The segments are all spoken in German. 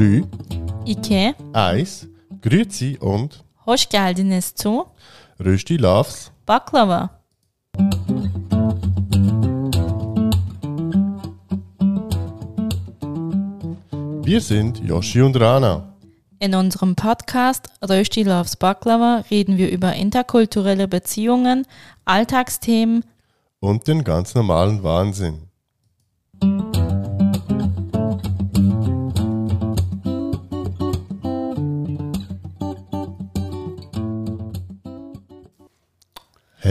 3, İki, 1, Grüezi und hoş geldiniz zu Rösti Loves. Baklava. Wir sind Yoshi und Rana. In unserem Podcast Rösti Loves Baklava reden wir über interkulturelle Beziehungen, Alltagsthemen, Und den ganz normalen Wahnsinn.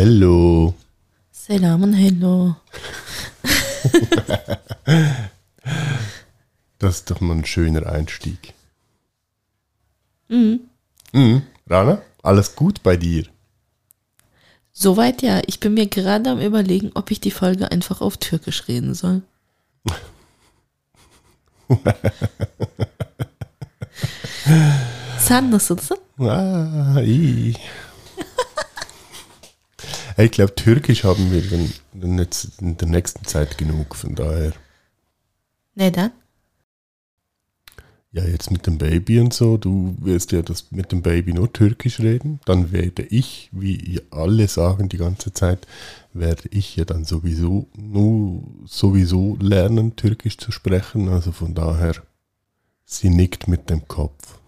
Hello. Selam und Hello. Das ist doch mal ein schöner Einstieg. Mhm. Rana, alles gut bei dir? Soweit ja. Ich bin mir gerade am überlegen, ob ich die Folge einfach auf Türkisch reden soll. Sen nasılsın? Ah, i. Ich glaube, Türkisch haben wir dann, dann jetzt in der nächsten Zeit genug, von daher. Neden? Ja, jetzt mit dem Baby und so, du wirst ja das mit dem Baby nur Türkisch reden, dann werde ich, wie alle sagen die ganze Zeit, werde ich ja dann sowieso nur sowieso lernen, Türkisch zu sprechen, also von daher, sie nickt mit dem Kopf.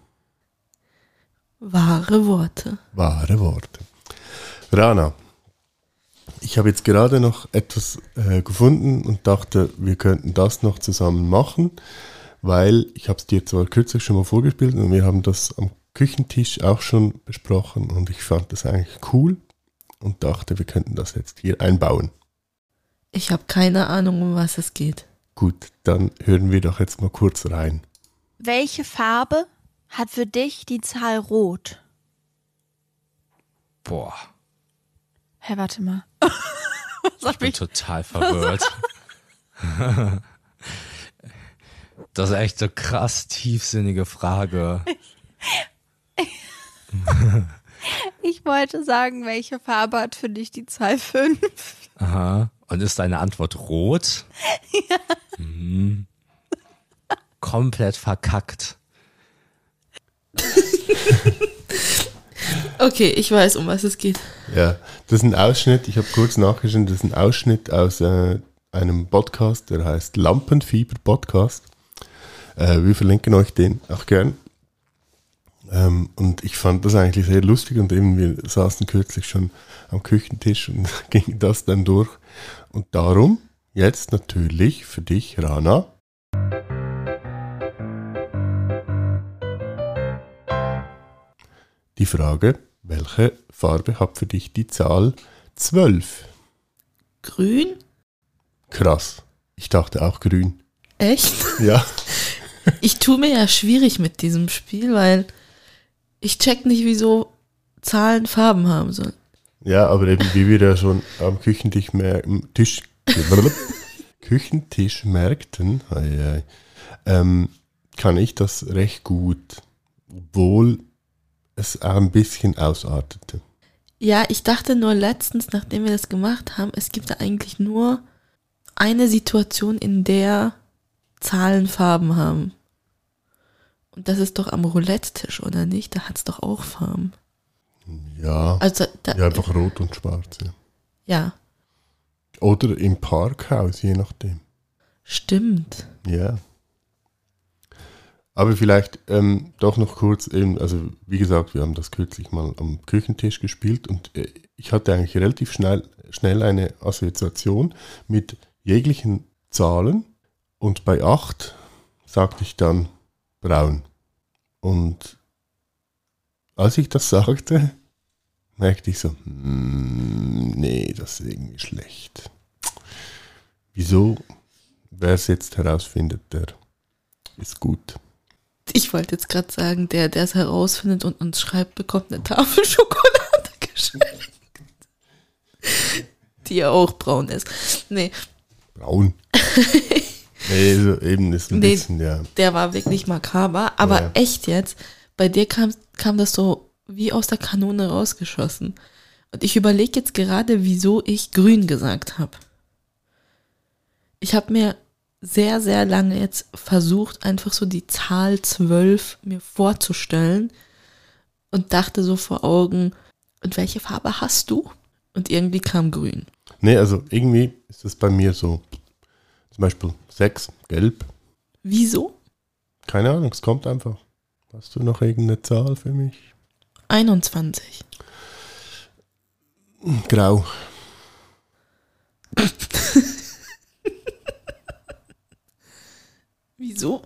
Wahre Worte. Wahre Worte. Rana, ich habe jetzt gerade noch etwas äh, gefunden und dachte, wir könnten das noch zusammen machen, weil ich habe es dir zwar kürzlich schon mal vorgespielt und wir haben das am Küchentisch auch schon besprochen und ich fand das eigentlich cool und dachte, wir könnten das jetzt hier einbauen. Ich habe keine Ahnung, um was es geht. Gut, dann hören wir doch jetzt mal kurz rein. Welche Farbe hat für dich die Zahl Rot? Boah, Hä, warte mal. Ich bin ich? total verwirrt. Das ist echt so krass tiefsinnige Frage. Ich wollte sagen, welche Farbe hat für dich die Zahl 5? Aha. Und ist deine Antwort rot? Ja. Mhm. Komplett verkackt. Okay, ich weiß, um was es geht. Ja, das ist ein Ausschnitt, ich habe kurz nachgeschaut, das ist ein Ausschnitt aus äh, einem Podcast, der heißt Lampenfieber Podcast. Äh, wir verlinken euch den auch gern. Ähm, und ich fand das eigentlich sehr lustig und eben wir saßen kürzlich schon am Küchentisch und ging das dann durch. Und darum jetzt natürlich für dich, Rana. Die Frage, welche Farbe hat für dich die Zahl 12? Grün? Krass. Ich dachte auch grün. Echt? Ja. Ich tue mir ja schwierig mit diesem Spiel, weil ich check nicht, wieso Zahlen Farben haben sollen. Ja, aber eben wie wir ja schon am Küchentisch, mer Tisch, Küchentisch merkten, ei, ei, ähm, kann ich das recht gut, obwohl es auch ein bisschen ausartete. Ja, ich dachte nur letztens, nachdem wir das gemacht haben, es gibt da eigentlich nur eine Situation, in der Zahlen Farben haben. Und das ist doch am Roulette-Tisch, oder nicht? Da hat es doch auch Farben. Ja, Also, da, ja einfach rot und schwarz. Ja. ja, Oder im Parkhaus, je nachdem. stimmt. Ja. Aber vielleicht ähm, doch noch kurz, eben, also wie gesagt, wir haben das kürzlich mal am Küchentisch gespielt und äh, ich hatte eigentlich relativ schnell, schnell eine Assoziation mit jeglichen Zahlen und bei 8 sagte ich dann braun. Und als ich das sagte, merkte ich so, "Hm, nee, das ist irgendwie schlecht. Wieso? Wer es jetzt herausfindet, der ist gut. Ich wollte jetzt gerade sagen, der, der es herausfindet und uns schreibt, bekommt eine Tafel Schokolade geschenkt. Die ja auch braun ist. Nee, Braun. nee, so eben ist ein Nee. bisschen, ja. der war wirklich makaber. Aber Ja. echt jetzt, bei dir kam, kam das so wie aus der Kanone rausgeschossen. Und ich überlege jetzt gerade, wieso ich grün gesagt habe. Ich habe mir sehr, sehr lange jetzt versucht, einfach so die Zahl 12 mir vorzustellen und dachte so vor Augen, und welche Farbe hast du? Und irgendwie kam grün. Nee, also irgendwie ist es bei mir so. Zum Beispiel 6, gelb. Wieso? Keine Ahnung, es kommt einfach. Hast du noch irgendeine Zahl für mich? 21. Grau. Wieso?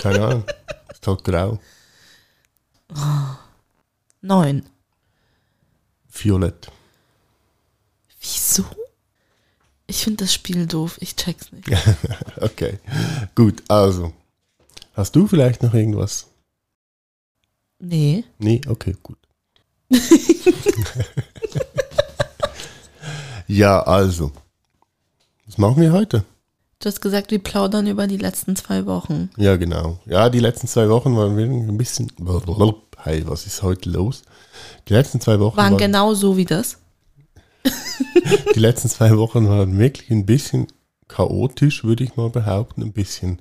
Keine Ahnung. Ist halt grau. 9. Violett. Wieso? Ich finde das Spiel doof. Ich check's nicht. Okay. Gut, also. Hast du vielleicht noch irgendwas? Nee. Nee, okay, gut. ja, also. Was machen wir heute? Du hast gesagt, wir plaudern über die letzten zwei Wochen. Ja, genau. Ja, die letzten zwei Wochen waren wir ein bisschen. Hey, was ist heute los? Die letzten zwei Wochen Waren genau so wie das. die letzten zwei Wochen waren wirklich ein bisschen chaotisch, würde ich mal behaupten. Ein bisschen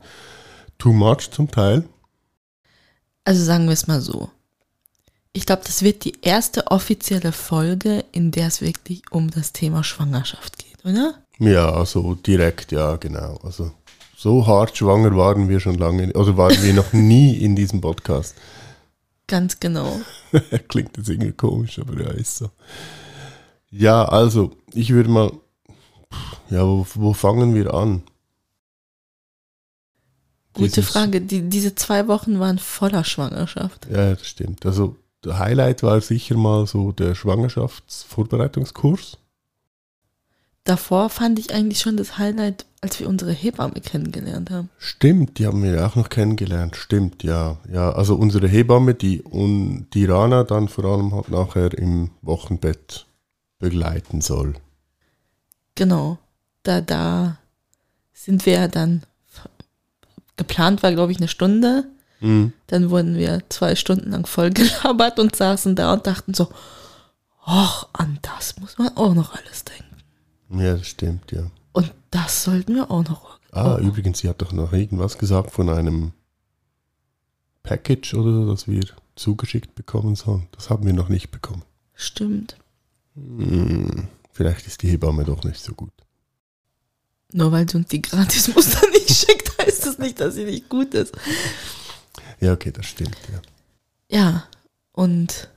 too much zum Teil. Also sagen wir es mal so. Ich glaube, das wird die erste offizielle Folge, in der es wirklich um das Thema Schwangerschaft geht, oder? Ja, also direkt, ja, genau. Also so hart schwanger waren wir schon lange, also waren wir noch nie in diesem Podcast. Ganz genau. Klingt jetzt irgendwie komisch, aber ja, ist so. Ja, also, ich würde mal, ja, wo, wo fangen wir an? Gute Dieses- Frage. Die, diese zwei Wochen waren voller Schwangerschaft. Ja, das stimmt. Also, der Highlight war sicher mal so der Schwangerschaftsvorbereitungskurs. Davor fand ich eigentlich schon das Highlight, als wir unsere Hebamme kennengelernt haben. Stimmt, die haben wir ja auch noch kennengelernt. Stimmt, ja. Ja, also unsere Hebamme, die, und die Rana dann vor allem halt nachher im Wochenbett begleiten soll. Genau. Da, da sind wir ja dann, geplant war, glaube ich, eine Stunde. Mhm. Dann wurden wir zwei Stunden lang voll gelabert und saßen da und dachten so, ach, an das muss man auch noch alles denken. Ja, das stimmt, ja. Und das sollten wir auch noch. Ah, Oh. übrigens, sie hat doch noch irgendwas gesagt von einem Package oder so, das wir zugeschickt bekommen sollen. Das haben wir noch nicht bekommen. Stimmt. Hm, vielleicht ist die Hebamme doch nicht so gut. Nur weil sie uns die Gratismuster nicht schickt, heißt das nicht, dass sie nicht gut ist. Ja, okay, das stimmt, ja. Ja, und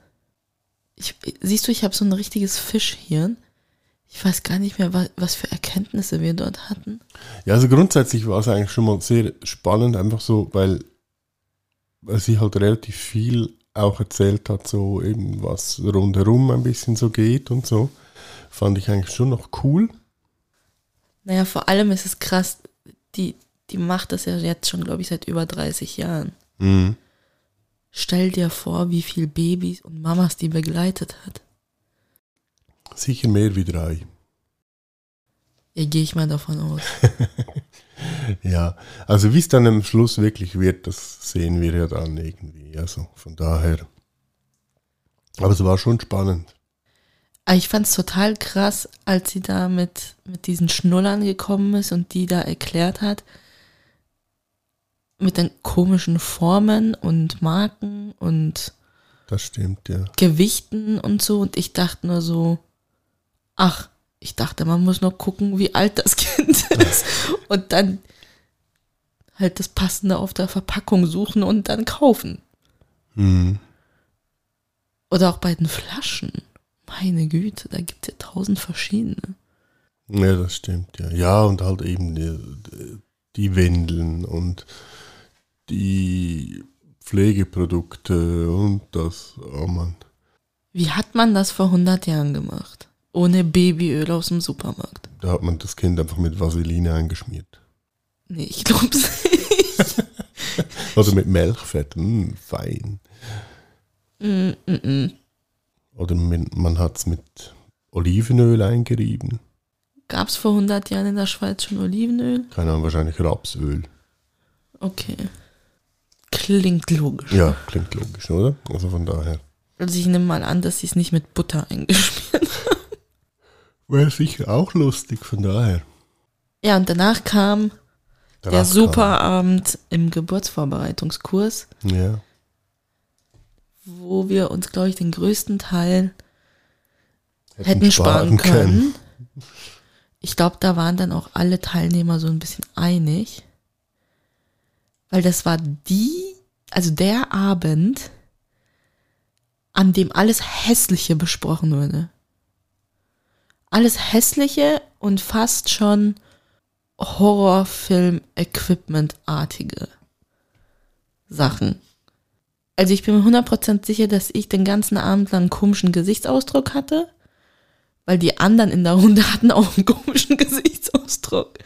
ich, siehst du, ich habe so ein richtiges Fischhirn. Ich weiß gar nicht mehr, was, was für Erkenntnisse wir dort hatten. Ja, also grundsätzlich war es eigentlich schon mal sehr spannend, einfach so, weil, weil sie halt relativ viel auch erzählt hat, so eben was rundherum ein bisschen so geht und so. Fand ich eigentlich schon noch cool. Naja, vor allem ist es krass, die, die macht das ja jetzt schon, glaube ich, seit über 30 Jahren. Mhm. Stell dir vor, wie viel Babys und Mamas die begleitet hat. Sicher mehr wie drei. Ja, gehe ich mal davon aus. Ja, also wie es dann am Schluss wirklich wird, das sehen wir ja dann irgendwie. Also von daher. Aber es war schon spannend. Aber ich fand es total krass, als sie da mit, mit diesen Schnullern gekommen ist und die da erklärt hat, mit den komischen Formen und Marken und Das stimmt, ja. Gewichten und so. Und ich dachte nur so, ach, ich dachte, man muss nur gucken, wie alt das Kind ist. Und dann halt das Passende auf der Verpackung suchen und dann kaufen. Mhm. Oder auch bei den Flaschen. Meine Güte, da gibt es ja tausend verschiedene. Ja, das stimmt, ja. Ja, und halt eben die, die Windeln und die Pflegeprodukte und das, oh Mann. Wie hat man das vor 100 Jahren gemacht? Ohne Babyöl aus dem Supermarkt. Da hat man das Kind einfach mit Vaseline eingeschmiert. Nee, ich glaub's nicht. Oder mit Milchfett, mm, fein. mm, mm. Oder mit, man hat es mit Olivenöl eingerieben. Gab's vor 100 Jahren in der Schweiz schon Olivenöl? Keine Ahnung, wahrscheinlich Rapsöl. Okay. Klingt logisch. Ja, klingt logisch, oder? Also von daher. Also ich nehme mal an, dass sie es nicht mit Butter eingeschmiert Wäre sicher auch lustig, von daher. Ja, und danach kam Der Darauf Superabend im Geburtsvorbereitungskurs. Ja. wo wir uns, glaube ich, den größten Teil hätten sparen können. Ich glaube, da waren dann auch alle Teilnehmer so ein bisschen einig. Weil das war die, also der Abend, an dem alles Hässliche besprochen wurde. Alles Hässliche und fast schon Horrorfilm-Equipment-artige Sachen. Also ich bin mir 100% sicher, dass ich den ganzen Abend lang einen komischen Gesichtsausdruck hatte, weil die anderen in der Runde hatten auch einen komischen Gesichtsausdruck.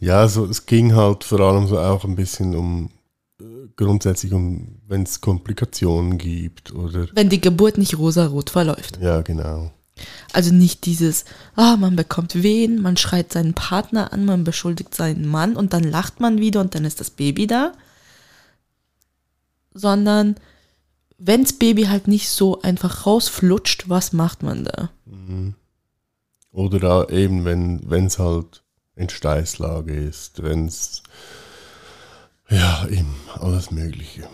Ja, so, es ging halt vor allem so auch ein bisschen um äh, grundsätzlich um, wenn es Komplikationen gibt oder Wenn die Geburt nicht rosarot verläuft. ja, genau. Also nicht dieses, ah, man bekommt Wehen, man schreit seinen Partner an, man beschuldigt seinen Mann und dann lacht man wieder und dann ist das Baby da. Sondern wenns Baby halt nicht so einfach rausflutscht, was macht man da? Oder da eben, wenn es halt in Steißlage ist, wenn es ja, eben alles Mögliche.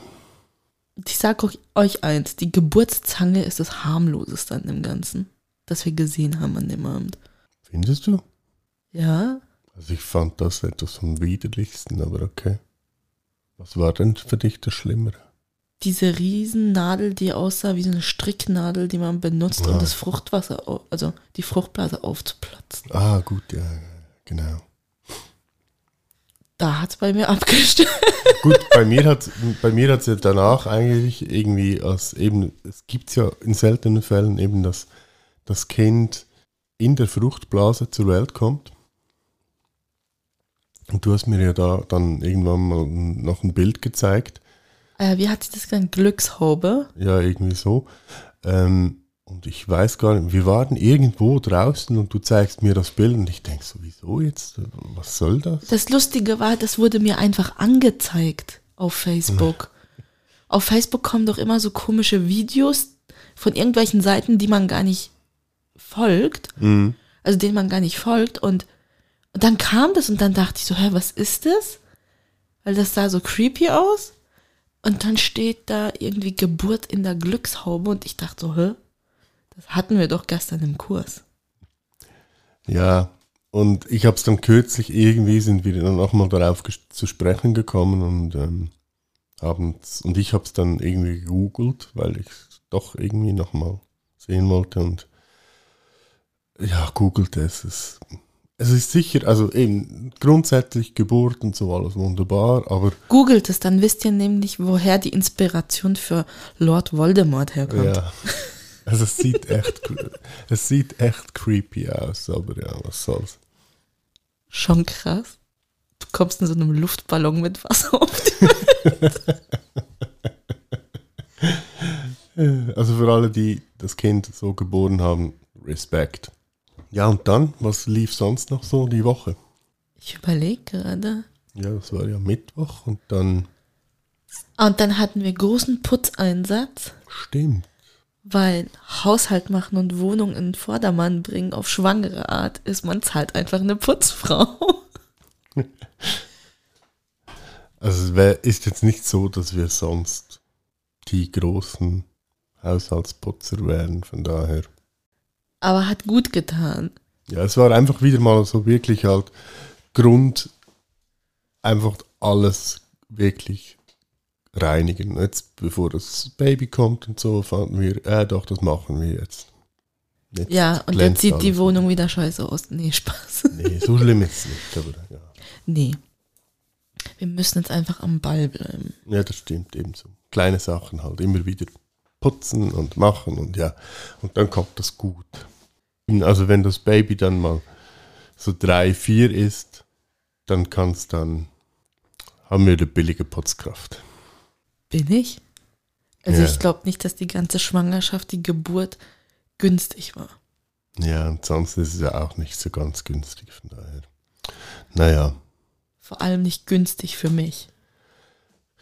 Ich sage euch, euch eins, die Geburtszange ist das harmloseste an dem Ganzen, das wir gesehen haben an dem Abend. Findest du? Ja, Also ich fand das etwas vom widerlichsten, aber okay. Was war denn für dich das Schlimmere? diese Riesennadel, die aussah wie so eine Stricknadel, die man benutzt, um Ja. das Fruchtwasser, also die Fruchtblase aufzuplatzen. Ah, gut, ja, genau. Da hat es bei mir abgestellt. Gut, bei mir hat bei mir hat's ja danach eigentlich irgendwie als eben, es gibt ja in seltenen Fällen eben, dass das Kind in der Fruchtblase zur Welt kommt. Und du hast mir ja da dann irgendwann mal noch ein Bild gezeigt. Äh, wie hat sich das genannt? Glückshaube. Ja, irgendwie so. Ähm, und ich weiß gar nicht, wir waren irgendwo draußen und du zeigst mir das Bild und ich denke so, wieso jetzt? Was soll das? Das Lustige war, das wurde mir einfach angezeigt auf Facebook. Auf Facebook kommen doch immer so komische Videos von irgendwelchen Seiten, die man gar nicht folgt. Mhm. Also denen man gar nicht folgt. Und, und dann kam das und dann dachte ich so, hä, was ist das? Weil das sah so creepy aus. Und dann steht da irgendwie Geburt in der Glückshaube und ich dachte so, hä? Das hatten wir doch gestern im Kurs. Ja, und ich habe es dann kürzlich irgendwie sind wir dann auch mal darauf zu sprechen gekommen und ähm, haben's, und ich habe es dann irgendwie gegoogelt, weil ich es doch irgendwie nochmal sehen wollte und ja, googelt es. es. Es ist sicher, also eben grundsätzlich Geburt und so alles wunderbar, aber Googelt es, dann wisst ihr nämlich, woher die Inspiration für Lord Voldemort herkommt. ja, also es sieht echt, es sieht echt creepy aus, aber ja, was soll's. Schon krass. Du kommst in so einem Luftballon mit Wasser auf. Die Also für alle, die das Kind so geboren haben, Respekt. Ja, und dann, was lief sonst noch so die Woche? ich überlege gerade. Ja, das war ja Mittwoch und dann Und dann hatten wir großen Putzeinsatz, stimmt. weil Haushalt machen und Wohnung in den Vordermann bringen auf schwangere Art ist, man zahlt einfach eine Putzfrau. Also es ist jetzt nicht so, dass wir sonst die großen Haushaltsputzer wären, von daher. Aber hat gut getan. Ja, es war einfach wieder mal so wirklich halt Grund, einfach alles wirklich reinigen. Jetzt, bevor das Baby kommt und so, fanden wir, äh, doch, das machen wir jetzt. Jetzt Ja, und jetzt sieht die. Wohnung wieder scheiße aus. Nee, Spaß. Nee, so schlimm ist es nicht, aber ja. Nee. Wir müssen jetzt einfach am Ball bleiben. Ja, das stimmt ebenso. Kleine Sachen halt, immer wieder putzen und machen und ja, und dann kommt das gut. Also wenn das Baby dann mal so drei, vier ist, dann kann es dann, haben wir eine billige Putzkraft. Bin ich? Also Ja. ich glaube nicht, dass die ganze Schwangerschaft, die Geburt günstig war. Ja, und sonst ist es ja auch nicht so ganz günstig, von daher. Naja, Vor allem nicht günstig für mich.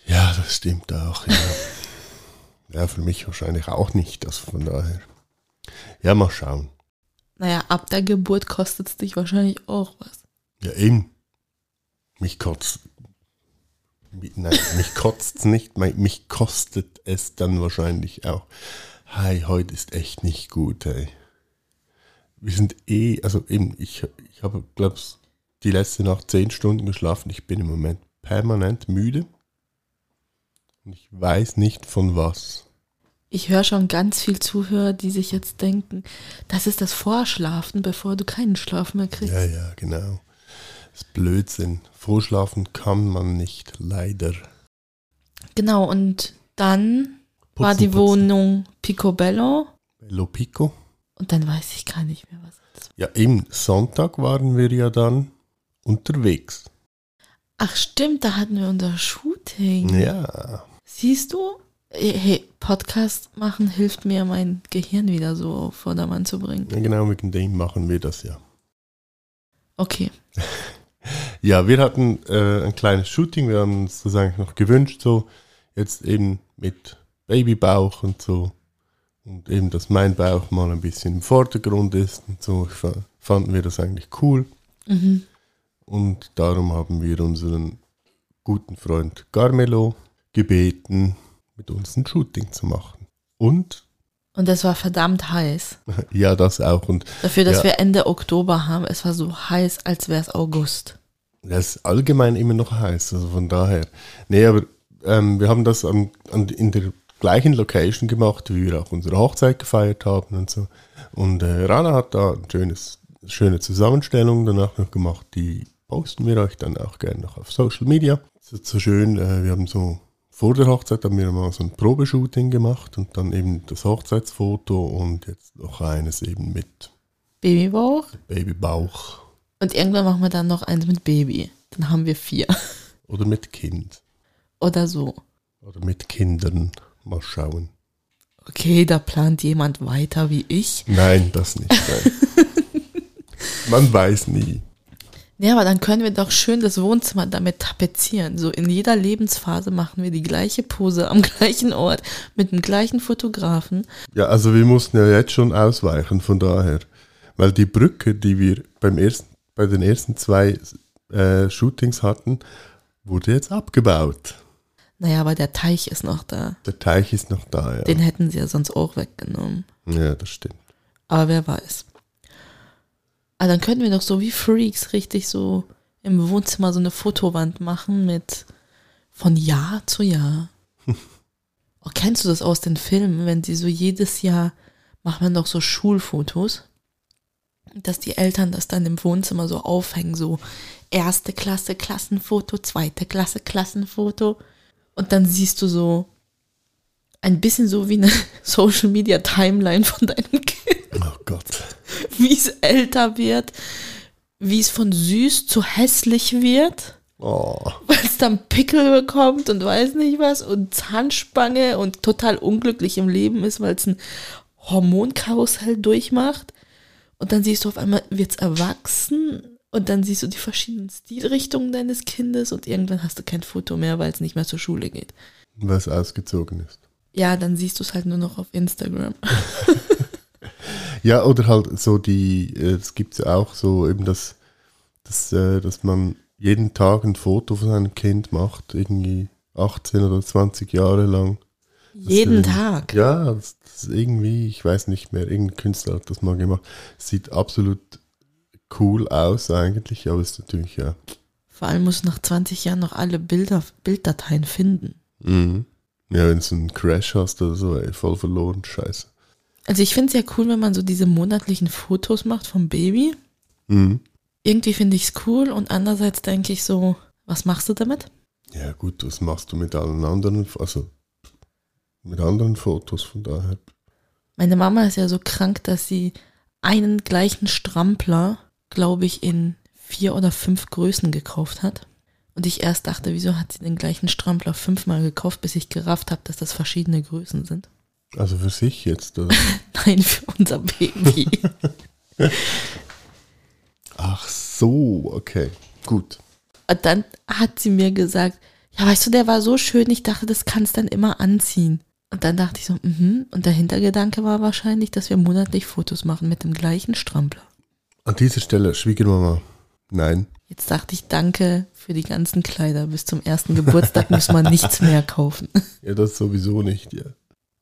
ja, das stimmt auch, ja. ja, für mich wahrscheinlich auch nicht, das von daher. Ja, mal schauen. Naja, ab der Geburt kostet es dich wahrscheinlich auch was. Ja, eben. Mich kotzt. Nein, mich kotzt nicht, mi- mich kostet es dann wahrscheinlich auch. Hi, heute ist echt nicht gut, ey. Wir sind eh, also eben, ich, ich habe, glaube ich, die letzte Nacht zehn Stunden geschlafen. Ich bin im Moment permanent müde. Und ich weiß nicht von was. Ich höre schon ganz viel Zuhörer, die sich jetzt denken, das ist das Vorschlafen, bevor du keinen Schlaf mehr kriegst. Ja, ja, genau. Das ist Blödsinn. Vorschlafen kann man nicht, leider. Genau, und dann war Putzen, die putzen. Wohnung Picobello Bello Pico. und dann weiß ich gar nicht mehr, was das war. Ja, im Sonntag waren wir ja dann unterwegs. Ach stimmt, da hatten wir unser Shooting. Ja. Siehst du? Hey, Podcast machen hilft mir, mein Gehirn wieder so auf Vordermann zu bringen. ja, genau wegen dem machen wir das ja. Okay. Ja, wir hatten äh, ein kleines Shooting, wir haben uns das eigentlich noch gewünscht, so jetzt eben mit Babybauch und so. Und eben, dass mein Bauch mal ein bisschen im Vordergrund ist und so. Fanden wir das eigentlich cool. Mhm. Und darum haben wir unseren guten Freund Carmelo gebeten, mit uns ein Shooting zu machen. Und Und es war verdammt heiß. ja, das auch. Und Dafür, dass Ja. wir Ende Oktober haben, es war so heiß, als wäre es August. das ist allgemein immer noch heiß. Also von daher. Nee, aber ähm, wir haben das an, an, in der gleichen Location gemacht, wie wir auch unsere Hochzeit gefeiert haben und so. Und äh, Rana hat da ein schönes, schöne Zusammenstellung danach noch gemacht. Die posten wir euch dann auch gerne noch auf Social Media. Es ist so schön, äh, wir haben so vor der Hochzeit haben wir mal so ein Probeshooting gemacht und dann eben das Hochzeitsfoto und jetzt noch eines eben mit Babybauch. Babybauch Und irgendwann machen wir dann noch eins mit Baby. Dann haben wir vier. oder mit Kind Oder so. oder mit Kindern. Mal schauen. Okay, da plant jemand weiter wie ich. Nein, das nicht. Nein. Man weiß nie. Ja, aber dann können wir doch schön das Wohnzimmer damit tapezieren. So in jeder Lebensphase machen wir die gleiche Pose am gleichen Ort mit dem gleichen Fotografen. Ja, also wir mussten ja jetzt schon ausweichen, von daher. Weil die Brücke, die wir beim ersten, bei den ersten zwei äh, Shootings hatten, wurde jetzt abgebaut. Naja, aber der Teich ist noch da. Der Teich ist noch da, ja. Den hätten sie ja sonst auch weggenommen. Ja, das stimmt. Aber wer weiß. Aber dann könnten wir doch so wie Freaks richtig so im Wohnzimmer so eine Fotowand machen mit von Jahr zu Jahr. oh, kennst du das aus den Filmen, wenn sie so jedes Jahr macht man doch so Schulfotos, dass die Eltern das dann im Wohnzimmer so aufhängen, so erste Klasse Klassenfoto, zweite Klasse Klassenfoto und dann siehst du so ein bisschen so wie eine Social Media Timeline von deinem Kind Oh Gott. wie es älter wird, wie es von süß zu hässlich wird, Oh. weil es dann Pickel bekommt und weiß nicht was und Zahnspange und total unglücklich im Leben ist, weil es ein Hormonkarussell durchmacht. Und dann siehst du auf einmal, wird es erwachsen und dann siehst du die verschiedenen Stilrichtungen deines Kindes und irgendwann hast du kein Foto mehr, weil es nicht mehr zur Schule geht. Was ausgezogen ist. Ja, dann siehst du es halt nur noch auf Instagram. Ja, oder halt so die, äh, es gibt ja auch so eben das, das äh, dass man jeden Tag ein Foto von seinem Kind macht, irgendwie 18 oder 20 Jahre lang. Jeden ist- Tag. Ja, das, das ist irgendwie, ich weiß nicht mehr, irgendein Künstler hat das mal gemacht. Sieht absolut cool aus eigentlich, aber ist natürlich, ja. Vor allem musst du nach 20 Jahren noch alle Bilder, Bilddateien finden. Mhm. Ja, wenn du einen Crash hast oder so, ey, voll verloren, scheiße. Also ich finde es ja cool, wenn man so diese monatlichen Fotos macht vom Baby. Mhm. Irgendwie finde ich es cool und andererseits denke ich so, was machst du damit? Ja gut, was machst du mit allen anderen, also mit anderen Fotos von daher? Meine Mama ist ja so krank, dass sie einen gleichen Strampler, glaube ich, in vier oder fünf Größen gekauft hat. Und ich erst dachte, wieso hat sie den gleichen Strampler fünfmal gekauft, bis ich gerafft habe, dass das verschiedene Größen sind. Also für sich jetzt, oder? Nein, für unser Baby. Ach so, okay, gut. Und dann hat sie mir gesagt, ja, weißt du, der war so schön, ich dachte, das kannst dann immer anziehen. Und dann dachte ich so, mhm. Und der Hintergedanke war wahrscheinlich, dass wir monatlich Fotos machen mit dem gleichen Strampler. An dieser Stelle, Schwiegermama, nein. Jetzt dachte ich, danke für die ganzen Kleider. Bis zum ersten Geburtstag muss man nichts mehr kaufen. Ja, das sowieso nicht, ja.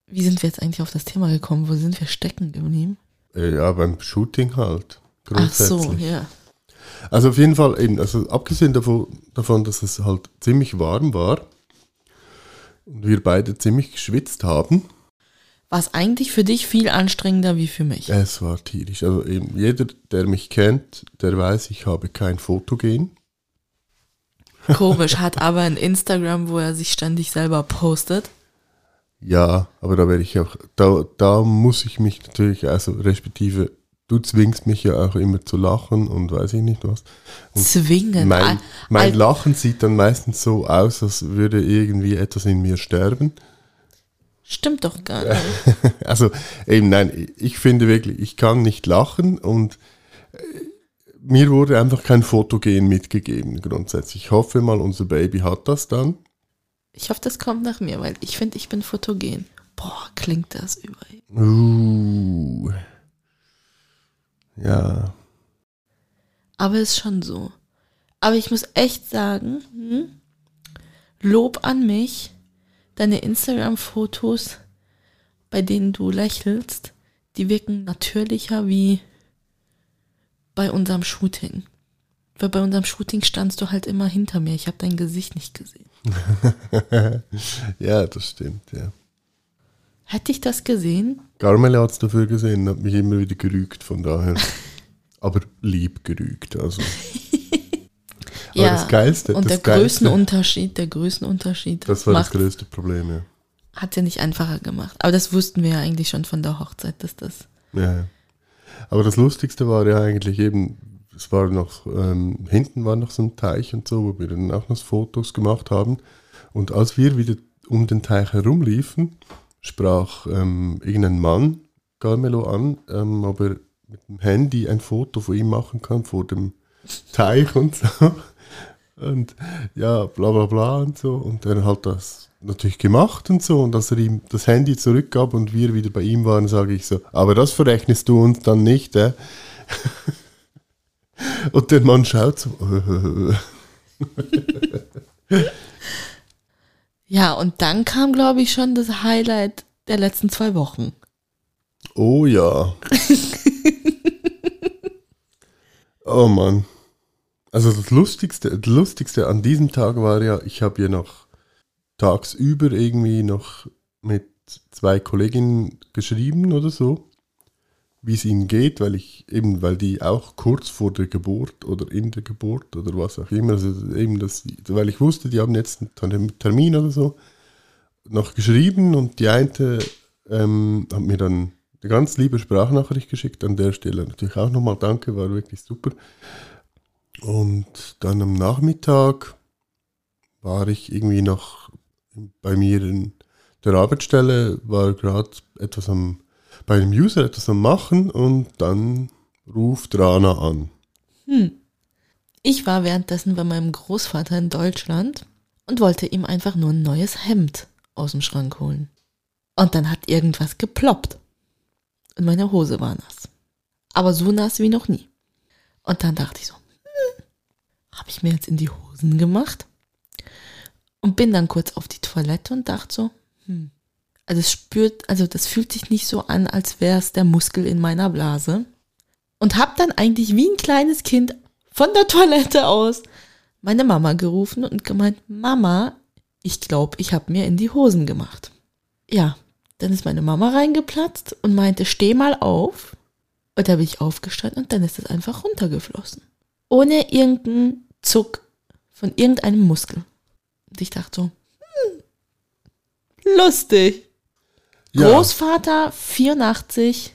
Wie sind wir jetzt eigentlich auf das Thema gekommen? Wo sind wir stecken geblieben? Äh, Ja, beim Shooting halt. Ach Grundsätzlich. so, ja. Also auf jeden Fall eben, also abgesehen davon, davon, dass es halt ziemlich warm war und wir beide ziemlich geschwitzt haben, War es eigentlich für dich viel anstrengender wie für mich? es war tierisch. Also eben jeder, der mich kennt, der weiß, ich habe kein Fotogen. Komisch, hat aber ein Instagram, wo er sich ständig selber postet. Ja, aber da werde ich auch, da, da muss ich mich natürlich, also respektive, du zwingst mich ja auch immer zu lachen und weiß ich nicht was. Und Zwingen. Mein, mein al- Lachen sieht dann meistens so aus, als würde irgendwie etwas in mir sterben. Stimmt doch gar nicht. Also eben nein, ich finde wirklich, ich kann nicht lachen und äh, mir wurde einfach kein Fotogen mitgegeben grundsätzlich. Ich hoffe mal, unser Baby hat das dann. Ich hoffe, das kommt nach mir, weil ich finde, ich bin fotogen. Boah, klingt das überall. Uh. Ja, Aber ist schon so. Aber ich muss echt sagen, hm, Lob an mich, deine Instagram-Fotos, bei denen du lächelst, die wirken natürlicher wie bei unserem Shooting. Weil bei unserem Shooting standst du halt immer hinter mir. Ich habe dein Gesicht nicht gesehen. ja, das stimmt, ja. Hätte ich das gesehen? Carmela hat es dafür gesehen, hat mich immer wieder gerügt, von daher. Aber lieb gerügt, also. Aber das Geilste, Und das der Geilste, Größenunterschied, der Größenunterschied das war das größte Problem, ja. hat ja nicht einfacher gemacht. Aber das wussten wir ja eigentlich schon von der Hochzeit, dass das. Ja, ja. Aber das Lustigste war ja eigentlich eben, es war noch, ähm, hinten war noch so ein Teich und so, wo wir dann auch noch Fotos gemacht haben. Und als wir wieder um den Teich herumliefen, sprach ähm, irgendein Mann Carmelo an, ähm, ob er mit dem Handy ein Foto von ihm machen kann vor dem Teich und so. Und ja, bla bla bla und so. Und er hat das natürlich gemacht und so. Und als er ihm das Handy zurückgab und wir wieder bei ihm waren, sage ich so, aber das verrechnest du uns dann nicht, äh? Und der Mann schaut so, Ja, und dann kam, glaube ich, schon das Highlight der letzten zwei Wochen. oh ja. oh Mann. Also das Lustigste, das Lustigste an diesem Tag war ja, ich habe ja noch tagsüber irgendwie noch mit zwei Kolleginnen geschrieben oder so, wie es ihnen geht, weil ich eben, weil die auch kurz vor der Geburt oder in der Geburt oder was auch immer, also eben das, weil ich wusste, die haben jetzt einen Termin oder so, noch geschrieben und die eine ähm, hat mir dann eine ganz liebe Sprachnachricht geschickt, an der Stelle natürlich auch nochmal danke, war wirklich super. Und dann am Nachmittag war ich irgendwie noch bei mir in der Arbeitsstelle, war gerade etwas am, bei einem User etwas am Machen und dann ruft Rana an. Hm. Ich war währenddessen bei meinem Großvater in Deutschland und wollte ihm einfach nur ein neues Hemd aus dem Schrank holen. Und dann hat irgendwas geploppt. Und meine Hose war nass. Aber so nass wie noch nie. Und dann dachte ich so, hm, habe ich mir jetzt in die Hosen gemacht? Und bin dann kurz auf die Toilette und dachte so, hm. Also es spürt, also das fühlt sich nicht so an, als wäre es der Muskel in meiner Blase. Und hab dann eigentlich wie ein kleines Kind von der Toilette aus meine Mama gerufen und gemeint, Mama, ich glaube, ich habe mir in die Hosen gemacht. Ja, dann ist meine Mama reingeplatzt und meinte, steh mal auf. Und da bin ich aufgestanden und dann ist es einfach runtergeflossen. Ohne irgendeinen Zuck von irgendeinem Muskel. Und ich dachte so, hm, lustig. Großvater, 84,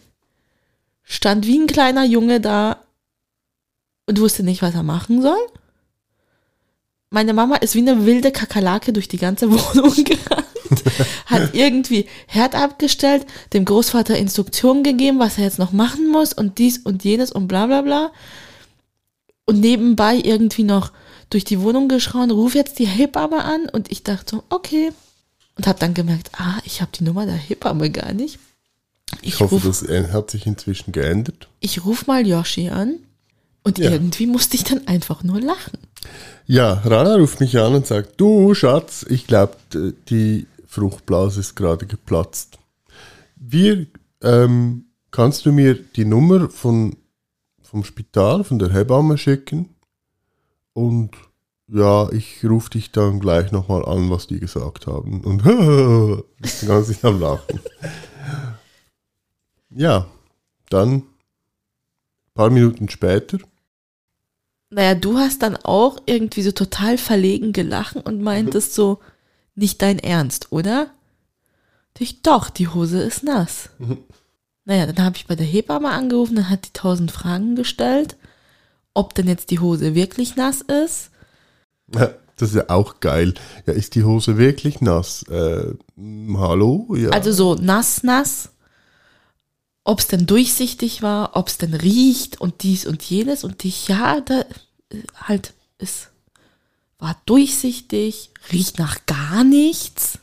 stand wie ein kleiner Junge da und wusste nicht, was er machen soll. Meine Mama ist wie eine wilde Kakerlake durch die ganze Wohnung gerannt, hat irgendwie Herd abgestellt, dem Großvater Instruktionen gegeben, was er jetzt noch machen muss und dies und jenes und bla bla bla. Und nebenbei irgendwie noch durch die Wohnung geschrauen, ruf jetzt die Hebamme an und ich dachte so, okay. Und habe dann gemerkt, ah, ich habe die Nummer der Hebamme gar nicht. ich hoffe, ruf- das äh, hat sich inzwischen geändert. ich ruf mal Yoshi an Und Ja. irgendwie musste ich dann einfach nur lachen. Ja, Rana ruft mich an und sagt, du Schatz, ich glaube, die Fruchtblase ist gerade geplatzt. Wir, ähm, kannst du mir die Nummer von, vom Spital, von der Hebamme schicken? Und ja, ich rufe dich dann gleich nochmal an, was die gesagt haben. Und bist die ganze Zeit am Lachen. Ja, dann ein paar Minuten später Naja, du hast dann auch irgendwie so total verlegen gelachen und meintest so, nicht dein Ernst, oder? Ich, doch, die Hose ist nass. Naja, dann habe ich bei der Hebamme angerufen, dann hat die tausend Fragen gestellt, ob denn jetzt die Hose wirklich nass ist. Ja, Das ist ja auch geil. Ja, ist die Hose wirklich nass? Äh, hallo? Ja. Also so nass, nass. Ob es denn durchsichtig war, ob es denn riecht und dies und jenes. Und ich, ja, da äh, halt, es war durchsichtig, riecht nach gar nichts.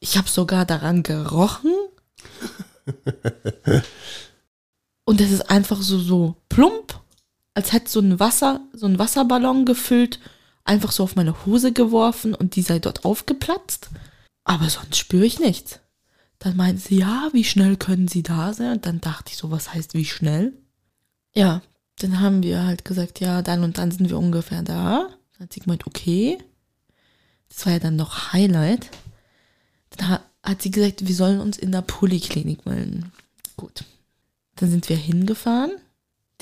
Ich habe sogar daran gerochen. Und es ist einfach so, so plump, als hätte so ein Wasser, so ein Wasserballon gefüllt, einfach so auf meine Hose geworfen und die sei dort aufgeplatzt. Aber sonst spüre ich nichts. Dann meinte sie, ja, wie schnell können Sie da sein? Und dann dachte ich so, was heißt wie schnell? Ja, dann haben wir halt gesagt, ja, dann und dann sind wir ungefähr da. Dann hat sie gemeint, okay. Das war ja dann noch Highlight. Dann ha- hat sie gesagt, wir sollen uns in der Poliklinik melden. Gut. Dann sind wir hingefahren.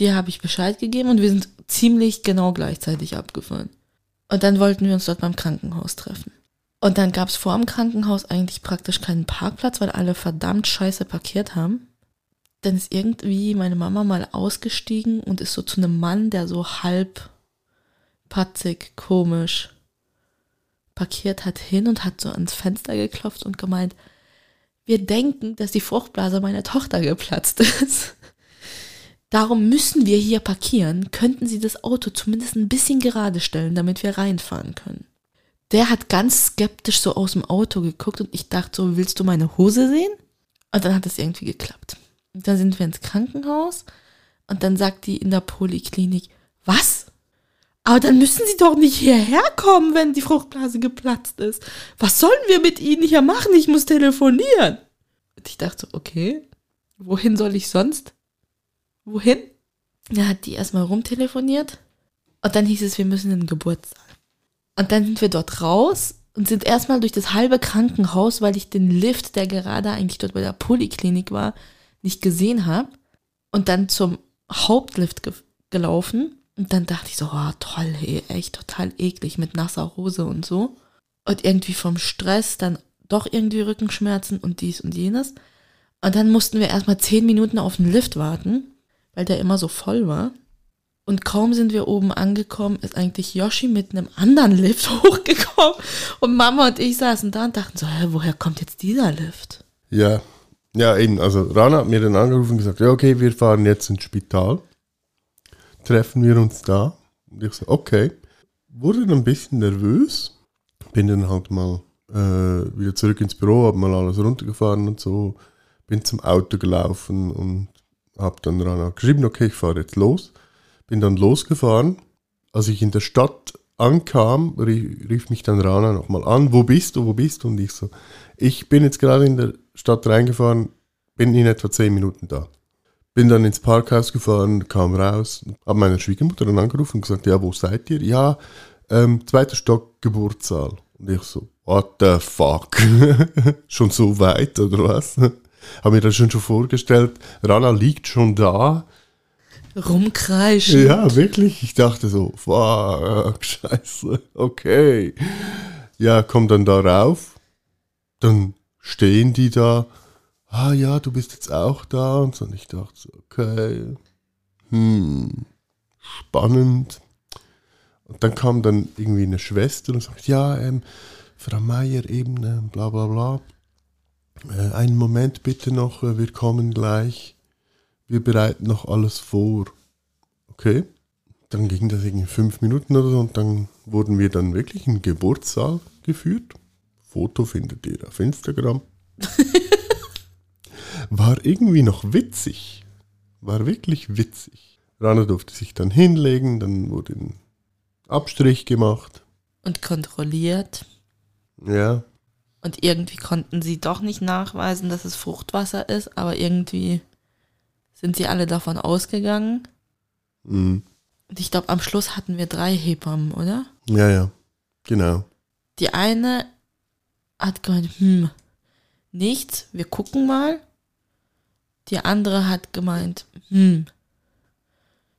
Dir habe ich Bescheid gegeben und wir sind ziemlich genau gleichzeitig abgefahren. Und dann wollten wir uns dort beim Krankenhaus treffen. Und dann gab es vor dem Krankenhaus eigentlich praktisch keinen Parkplatz, weil alle verdammt scheiße parkiert haben. Dann ist irgendwie meine Mama mal ausgestiegen und ist so zu einem Mann, der so halb patzig, komisch parkiert hat, hin und hat so ans Fenster geklopft und gemeint, wir denken, dass die Fruchtblase meiner Tochter geplatzt ist. Darum müssen wir hier parkieren. Könnten Sie das Auto zumindest ein bisschen gerade stellen, damit wir reinfahren können? Der hat ganz skeptisch so aus dem Auto geguckt und ich dachte so, willst du meine Hose sehen? Und dann hat es irgendwie geklappt. Und dann sind wir ins Krankenhaus und dann sagt die in der Poliklinik, was? Aber dann müssen Sie doch nicht hierher kommen, wenn die Fruchtblase geplatzt ist. Was sollen wir mit Ihnen hier machen? Ich muss telefonieren. Und ich dachte so, okay, wohin soll ich sonst? Wohin? Da hat die erstmal rumtelefoniert und dann hieß es, wir müssen in den Geburtssaal. Und dann sind wir dort raus und sind erstmal durch das halbe Krankenhaus, weil ich den Lift, der gerade eigentlich dort bei der Poliklinik war, nicht gesehen habe. Und dann zum Hauptlift ge gelaufen. Und dann dachte ich so, oh, toll, hey, echt total eklig mit nasser Hose und so. Und irgendwie vom Stress dann doch irgendwie Rückenschmerzen und dies und jenes. Und dann mussten wir erstmal zehn Minuten auf den Lift warten, weil der immer so voll war. Und kaum sind wir oben angekommen, ist eigentlich Yoshi mit einem anderen Lift hochgekommen. Und Mama und ich saßen da und dachten so, hä, woher kommt jetzt dieser Lift? Ja, ja, eben. Also Rana hat mir dann angerufen und gesagt, ja, okay, wir fahren jetzt ins Spital. Treffen wir uns da. Und ich so, okay. Wurde dann ein bisschen nervös. Bin dann halt mal äh, wieder zurück ins Büro, hab mal alles runtergefahren und so. Bin zum Auto gelaufen und hab dann Rana geschrieben, okay, ich fahre jetzt los. Bin dann losgefahren. Als ich in der Stadt ankam, rief, mich dann Rana nochmal an, wo bist du, wo bist du? Und ich so, ich bin jetzt gerade in der Stadt reingefahren, bin in etwa 10 Minuten da. Bin dann ins Parkhaus gefahren, kam raus, habe meine Schwiegermutter dann angerufen und gesagt, ja, wo seid ihr? Ja, ähm, zweiter Stock, Geburtssaal. Und ich so, what the fuck? schon so weit, oder was? Habe mir das schon schon vorgestellt, Rana liegt schon da. Rumkreischen. Ja, wirklich. Ich dachte so, fuck, scheiße, okay. Ja, komm dann da rauf. Dann stehen die da. Ah ja, du bist jetzt auch da. Und so. Und ich dachte so, okay. Hm, spannend. Und dann kam dann irgendwie eine Schwester und sagt, ja, ähm, Frau Meier eben, äh, bla bla bla. Äh, einen Moment bitte noch, äh, wir kommen gleich. Wir bereiten noch alles vor. Okay. Dann ging das irgendwie fünf Minuten oder so und dann wurden wir dann wirklich in den Geburtssaal geführt. Foto findet ihr auf Instagram. War irgendwie noch witzig. War wirklich witzig. Rana durfte sich dann hinlegen, dann wurde ein Abstrich gemacht. Und kontrolliert. Ja, Und irgendwie konnten sie doch nicht nachweisen, dass es Fruchtwasser ist, aber irgendwie sind sie alle davon ausgegangen. mhm. Und ich glaube, am Schluss hatten wir drei Hebammen, oder? ja, ja, genau. Die eine hat gemeint, hm, nichts, wir gucken mal. Die andere hat gemeint, hm,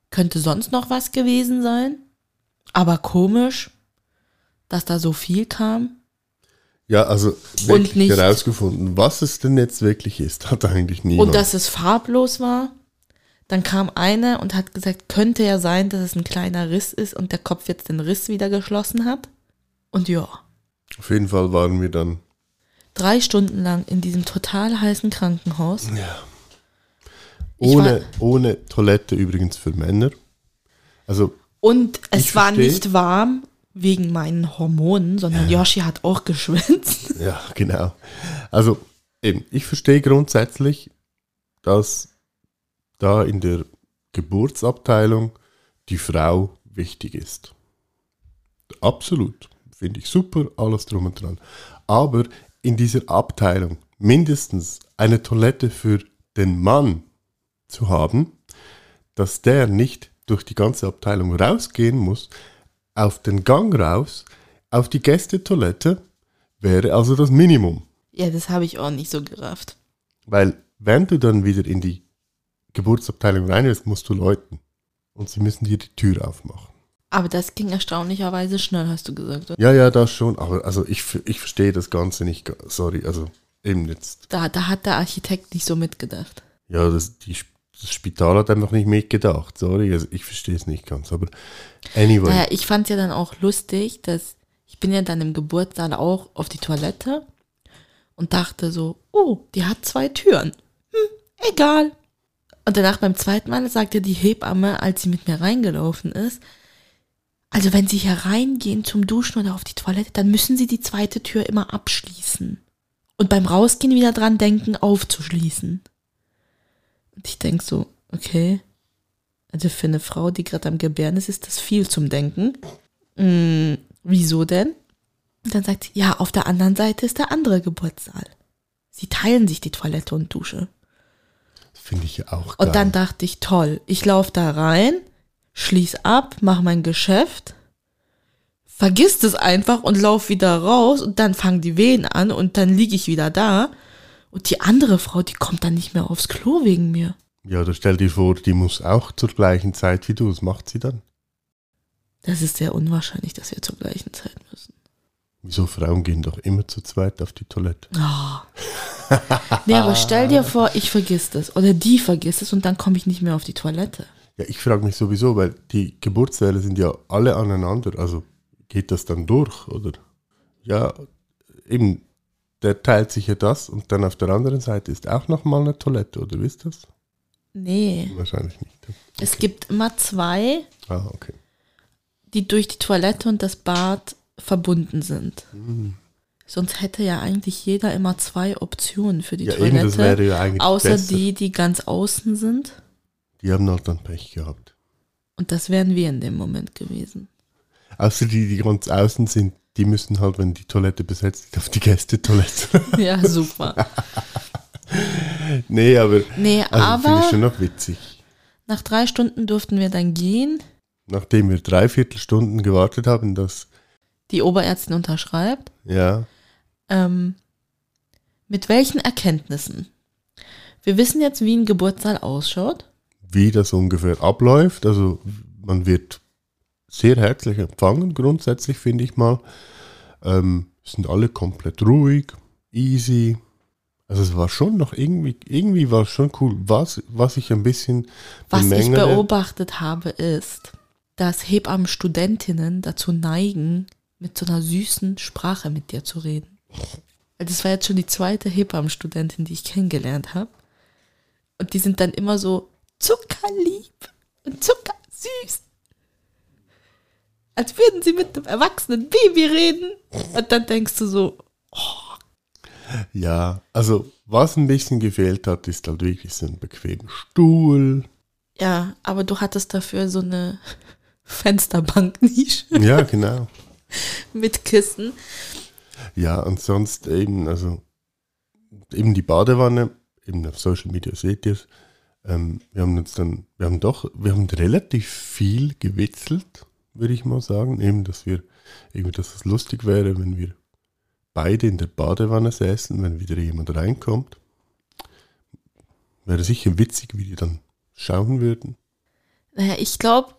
könnte sonst noch was gewesen sein. Aber komisch, dass da so viel kam. Ja, also wirklich nicht- herausgefunden, was es denn jetzt wirklich ist, hat eigentlich niemand. Und dass es farblos war. Dann kam eine und hat gesagt, könnte ja sein, dass es ein kleiner Riss ist und der Kopf jetzt den Riss wieder geschlossen hat. Und ja, Auf jeden Fall waren wir dann drei Stunden lang in diesem total heißen Krankenhaus. Ich ohne, ohne Toilette übrigens für Männer. Also, Und es war nicht warm wegen meinen Hormonen, sondern Yoshi hat auch geschwitzt. ja, genau. Also, eben, ich verstehe grundsätzlich, dass da in der Geburtsabteilung die Frau wichtig ist. Absolut. Finde ich super, alles drum und dran. Aber in dieser Abteilung mindestens eine Toilette für den Mann zu haben, dass der nicht durch die ganze Abteilung rausgehen muss, auf den Gang raus, auf die Gästetoilette, wäre also das Minimum. Ja, das habe ich auch nicht so gerafft. Weil wenn du dann wieder in die Geburtsabteilung rein willst, musst du läuten. Und sie müssen dir die Tür aufmachen. Aber das ging erstaunlicherweise schnell, hast du gesagt. Oder? Ja, ja, das schon. Aber also ich, ich verstehe das Ganze nicht. Sorry, also eben jetzt. Da, da hat der Architekt nicht so mitgedacht. Ja, das, die, das Spital hat einfach nicht mitgedacht. Sorry, also ich verstehe es nicht ganz. Aber anyway. Naja, ich fand es ja dann auch lustig, dass ich bin ja dann im Geburtssaal auch auf die Toilette und dachte so, oh, die hat zwei Türen. Hm, egal. Und danach beim zweiten Mal sagte die Hebamme, als sie mit mir reingelaufen ist, also wenn Sie hier reingehen zum Duschen oder auf die Toilette, dann müssen Sie die zweite Tür immer abschließen. Und beim Rausgehen wieder dran denken, aufzuschließen. Und ich denk so, okay, also für eine Frau, die gerade am Gebären ist, ist das viel zum Denken. Hm, wieso denn? Und dann sagt sie, ja, auf der anderen Seite ist der andere Geburtssaal. Sie teilen sich die Toilette und Dusche. Finde ich ja auch geil. Und dann dachte ich, toll, ich laufe da rein, schließ ab, mach mein Geschäft, vergiss es einfach und lauf wieder raus und dann fangen die Wehen an und dann liege ich wieder da. Und die andere Frau, die kommt dann nicht mehr aufs Klo wegen mir. ja, oder stell dir vor, die muss auch zur gleichen Zeit wie du. Was macht sie dann? Das ist sehr unwahrscheinlich, dass wir zur gleichen Zeit müssen. Wieso Frauen gehen doch immer zu zweit auf die Toilette? Oh. nee, aber stell dir vor, ich vergiss das oder die vergisst es und dann komme ich nicht mehr auf die Toilette. Ja, ich frage mich sowieso, weil die Geburtssäle sind ja alle aneinander. Also geht das dann durch, oder? Ja, eben, der teilt sich ja das und dann auf der anderen Seite ist auch nochmal eine Toilette, oder wisst ihr das? Nee, Wahrscheinlich nicht. es gibt immer zwei, Ah, okay. die durch die Toilette und das Bad verbunden sind. Sonst hätte ja eigentlich jeder immer zwei Optionen für die ja, Toilette, ja außer besser. die, die ganz außen sind. Die haben halt dann Pech gehabt. Und das wären wir in dem Moment gewesen. Außer die, die ganz außen sind, die müssen halt, wenn die Toilette besetzt ist, auf die Gästetoilette. Ja, super. nee, aber, Nee, also finde aber ich schon noch witzig. nach drei Stunden durften wir dann gehen. Nachdem wir dreiviertel Stunden gewartet haben, dass, Die Oberärztin unterschreibt. ja, Ähm, mit welchen Erkenntnissen? Wir wissen jetzt, wie ein Geburtssaal ausschaut. wie das ungefähr abläuft. Also man wird sehr herzlich empfangen, grundsätzlich finde ich mal. Ähm, sind alle komplett ruhig, easy. Also es war schon noch irgendwie, irgendwie war es schon cool. Was, was ich ein bisschen Was ich beobachtet habe, ist, dass Hebammen-Studentinnen dazu neigen, mit so einer süßen Sprache mit dir zu reden. Das war jetzt schon die zweite Hebammenstudentin, die ich kennengelernt habe. Und die sind dann immer so zuckerlieb und zuckersüß. Als würden sie mit einem erwachsenen Baby reden. Und dann denkst du so, Ja, also was ein bisschen gefehlt hat, ist halt wirklich so ein bequemer Stuhl. Ja, aber du hattest dafür so eine Fensterbanknische Ja, genau. mit Kissen. Ja, und sonst eben, also eben die Badewanne, eben auf Social Media seht ihr es. Ähm, wir haben uns dann, wir haben doch, wir haben relativ viel gewitzelt, würde ich mal sagen. Eben, dass wir, irgendwie, dass es lustig wäre, wenn wir beide in der Badewanne säßen, wenn wieder jemand reinkommt. Wäre sicher witzig, wie die dann schauen würden. Naja, ich glaube,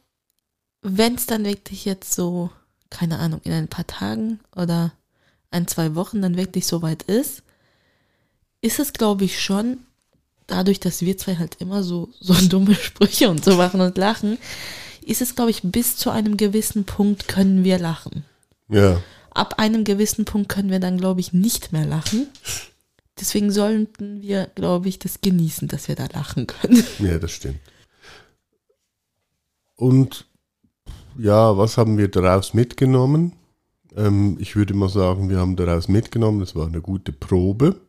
wenn es dann wirklich jetzt so, keine Ahnung, in ein paar Tagen oder ein, zwei Wochen dann wirklich so weit ist, ist es, glaube ich, schon, dadurch, dass wir zwei halt immer so, so dumme Sprüche und so machen und lachen, ist es, glaube ich, bis zu einem gewissen Punkt können wir lachen. Ja, Ab einem gewissen Punkt können wir dann, glaube ich, nicht mehr lachen. Deswegen sollten wir, glaube ich, das genießen, dass wir da lachen können. ja, das stimmt. Und ja, was haben wir daraus mitgenommen? Ähm, ich würde mal sagen, wir haben daraus mitgenommen, das war eine gute Probe.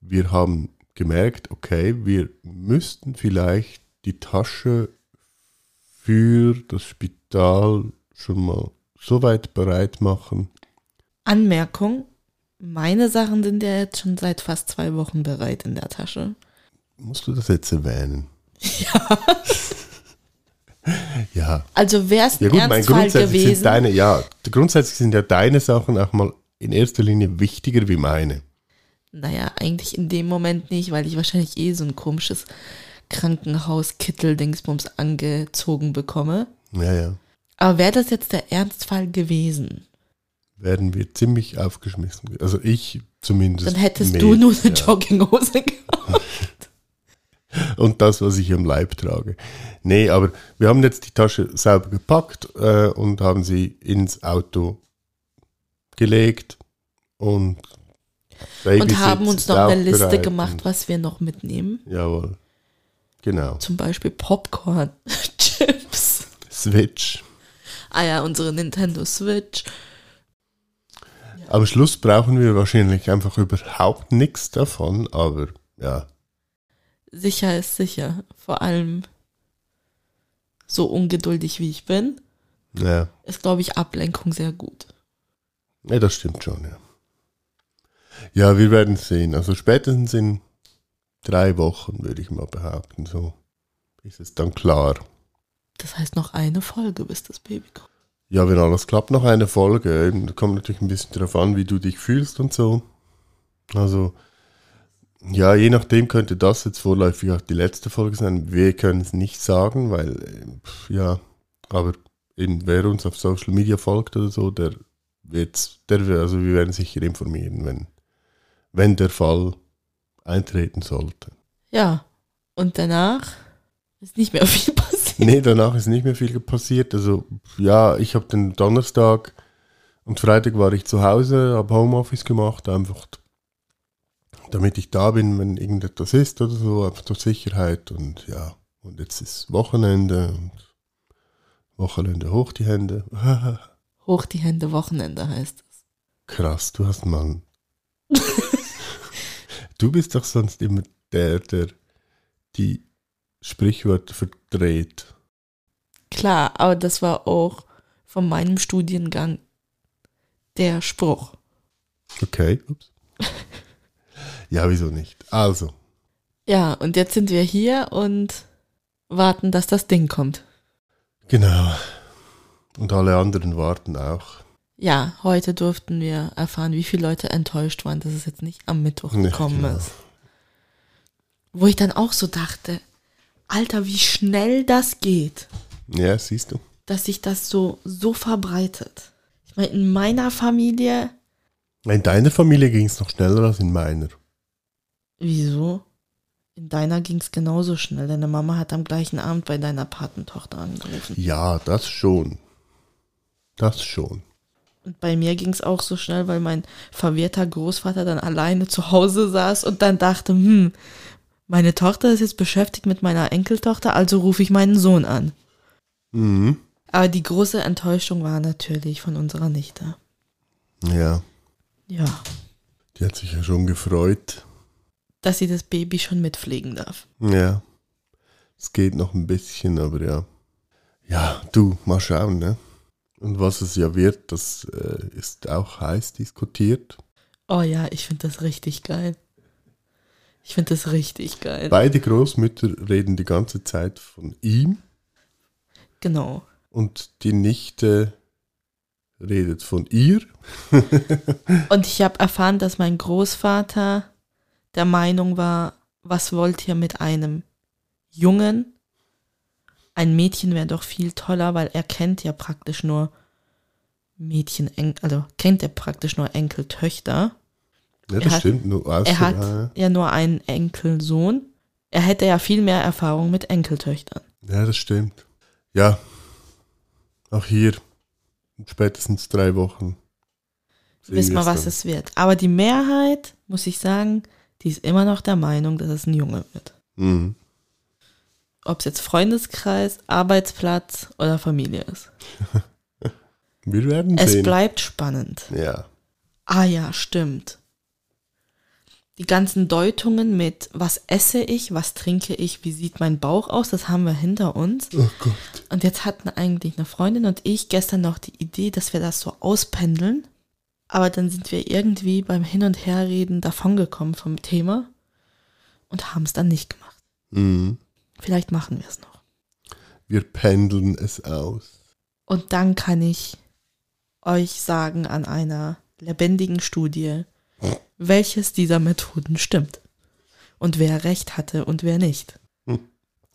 Wir haben gemerkt, okay, wir müssten vielleicht die Tasche für das Spital schon mal so weit bereit machen. Anmerkung, meine Sachen sind ja jetzt schon seit fast zwei Wochen bereit in der Tasche. Musst du das jetzt erwähnen? Ja. ja. Also wäre es Ja ein gut, mein grundsätzlich sind gewesen, deine, ja, grundsätzlich sind ja deine Sachen auch mal in erster Linie wichtiger wie meine. naja, eigentlich in dem Moment nicht, weil ich wahrscheinlich eh so ein komisches Krankenhaus-Kittel-Dingsbums angezogen bekomme. Ja, ja. Aber wäre das jetzt der Ernstfall gewesen, Werden wir ziemlich aufgeschmissen. Also ich zumindest. dann hättest mehr, du nur eine ja. Jogginghose gehabt. Und das, was ich am Leib trage. Nee, aber wir haben jetzt die Tasche sauber gepackt äh, und haben sie ins Auto gelegt und Und Babysitz haben uns noch eine Liste gemacht, und- was wir noch mitnehmen. Jawohl. Genau. Zum Beispiel Popcorn, Chips. Switch. Ah ja, unsere Nintendo Switch. Am Schluss brauchen wir wahrscheinlich einfach überhaupt nichts davon, aber ja, Sicher ist sicher. Vor allem so ungeduldig wie ich bin, ja, ist, glaube ich, Ablenkung sehr gut. ja, das stimmt schon, ja. Ja, wir werden sehen. Also spätestens in drei Wochen, würde ich mal behaupten, so ist es dann klar. Das heißt noch eine Folge, bis das Baby kommt. Ja, wenn alles klappt, noch eine Folge. Eben, kommt natürlich ein bisschen darauf an, wie du dich fühlst und so. Also, ja, je nachdem könnte das jetzt vorläufig auch die letzte Folge sein. Wir können es nicht sagen, weil, ja, aber eben, wer uns auf Social Media folgt oder so, der wird, der, wird- also wir werden sicher informieren, wenn, wenn der Fall eintreten sollte. Ja, und danach ist nicht mehr viel passiert. Nee, danach ist nicht mehr viel passiert. Also, ja, ich habe den Donnerstag und Freitag war ich zu Hause, habe Homeoffice gemacht, einfach damit ich da bin, wenn irgendetwas ist oder so, einfach zur Sicherheit. Und ja, und jetzt ist Wochenende und Wochenende hoch die Hände. Hoch die Hände, Wochenende heißt es. Krass, du hast mal. du bist doch sonst immer der, der die Sprichwörter verdreht. Klar, aber das war auch von meinem Studiengang der Spruch. Okay, ups. ja, wieso nicht? Also, Ja, und jetzt sind wir hier und warten, dass das Ding kommt. genau. Und alle anderen warten auch. Ja, heute durften wir erfahren, wie viele Leute enttäuscht waren, dass es jetzt nicht am Mittwoch Ja, gekommen genau. ist. Wo ich dann auch so dachte, Alter, wie schnell das geht, Ja, siehst du. dass sich das so, so verbreitet. Ich meine, in meiner Familie, In deiner Familie ging es noch schneller als in meiner. wieso? In deiner ging es genauso schnell. Deine Mama hat am gleichen Abend bei deiner Patentochter angerufen. Ja, das schon. Das schon. Und bei mir ging es auch so schnell, weil mein verwirrter Großvater dann alleine zu Hause saß und dann dachte, hm, meine Tochter ist jetzt beschäftigt mit meiner Enkeltochter, also rufe ich meinen Sohn an. Mhm. Aber die große Enttäuschung war natürlich von unserer Nichte. Ja, Ja, die hat sich ja schon gefreut. dass sie das Baby schon mitpflegen darf. Ja. Es geht noch ein bisschen, aber ja. Ja, du, mal schauen, ne? Und was es ja wird, das äh, ist auch heiß diskutiert. Oh ja, ich finde das richtig geil. Ich finde das richtig geil. Beide Großmütter reden die ganze Zeit von ihm Genau. und die Nichte redet von ihr. Und ich habe erfahren, dass mein Großvater der Meinung war, was wollt ihr mit einem Jungen? Ein Mädchen wäre doch viel toller, weil er kennt ja praktisch nur Mädchen, also kennt er praktisch nur Enkeltöchter. Ja, Er das hat- stimmt. Nur außer, Er hat ja nur einen Enkelsohn. Er hätte ja viel mehr Erfahrung mit Enkeltöchtern. ja, das stimmt. Ja, auch hier in spätestens drei Wochen. Wissen wir, was dann. es wird. Aber die Mehrheit, muss ich sagen, die ist immer noch der Meinung, dass es ein Junge wird. Mhm. Ob es jetzt Freundeskreis, Arbeitsplatz oder Familie ist. Wir werden Es sehen. bleibt spannend. Ja. Ah ja, stimmt. Die ganzen Deutungen mit, was esse ich, was trinke ich, wie sieht mein Bauch aus, das haben wir hinter uns. Oh Gott. Und jetzt hatten eigentlich eine Freundin und ich gestern noch die Idee, dass wir das so auspendeln. Aber dann sind wir irgendwie beim Hin- und Herreden davongekommen vom Thema und haben es dann nicht gemacht. Mhm. Vielleicht machen wir es noch. Wir pendeln es aus. Und dann kann ich euch sagen an einer lebendigen Studie, welches dieser Methoden stimmt. Und wer recht hatte und wer nicht.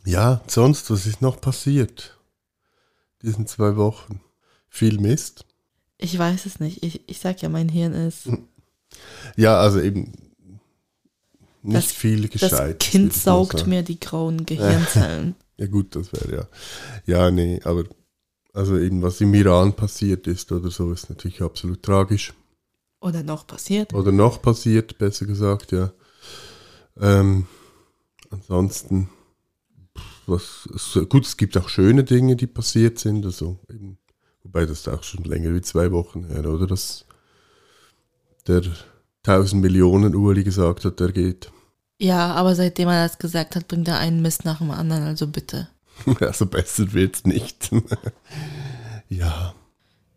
Ja, sonst, was ist noch passiert? Diesen zwei Wochen. Viel Mist. Ich weiß es nicht. Ich, ich sag ja, mein Hirn ist. Ja, also eben nicht Das- viel Das gescheit. Kind saugt mir die grauen Gehirnzellen. Ja gut, das wäre ja. Ja, nee, aber also eben was im Iran passiert ist oder so, ist natürlich absolut tragisch. Oder noch passiert. Oder noch passiert, besser gesagt, ja. Ähm, ansonsten, was, gut, es gibt auch schöne Dinge, die passiert sind, also eben, wobei das auch schon länger wie zwei Wochen her, oder? Dass der 1000 Millionen Uli gesagt hat, der geht. Ja, aber seitdem er das gesagt hat, bringt er einen Mist nach dem anderen, also bitte. Also besser wird's nicht. ja.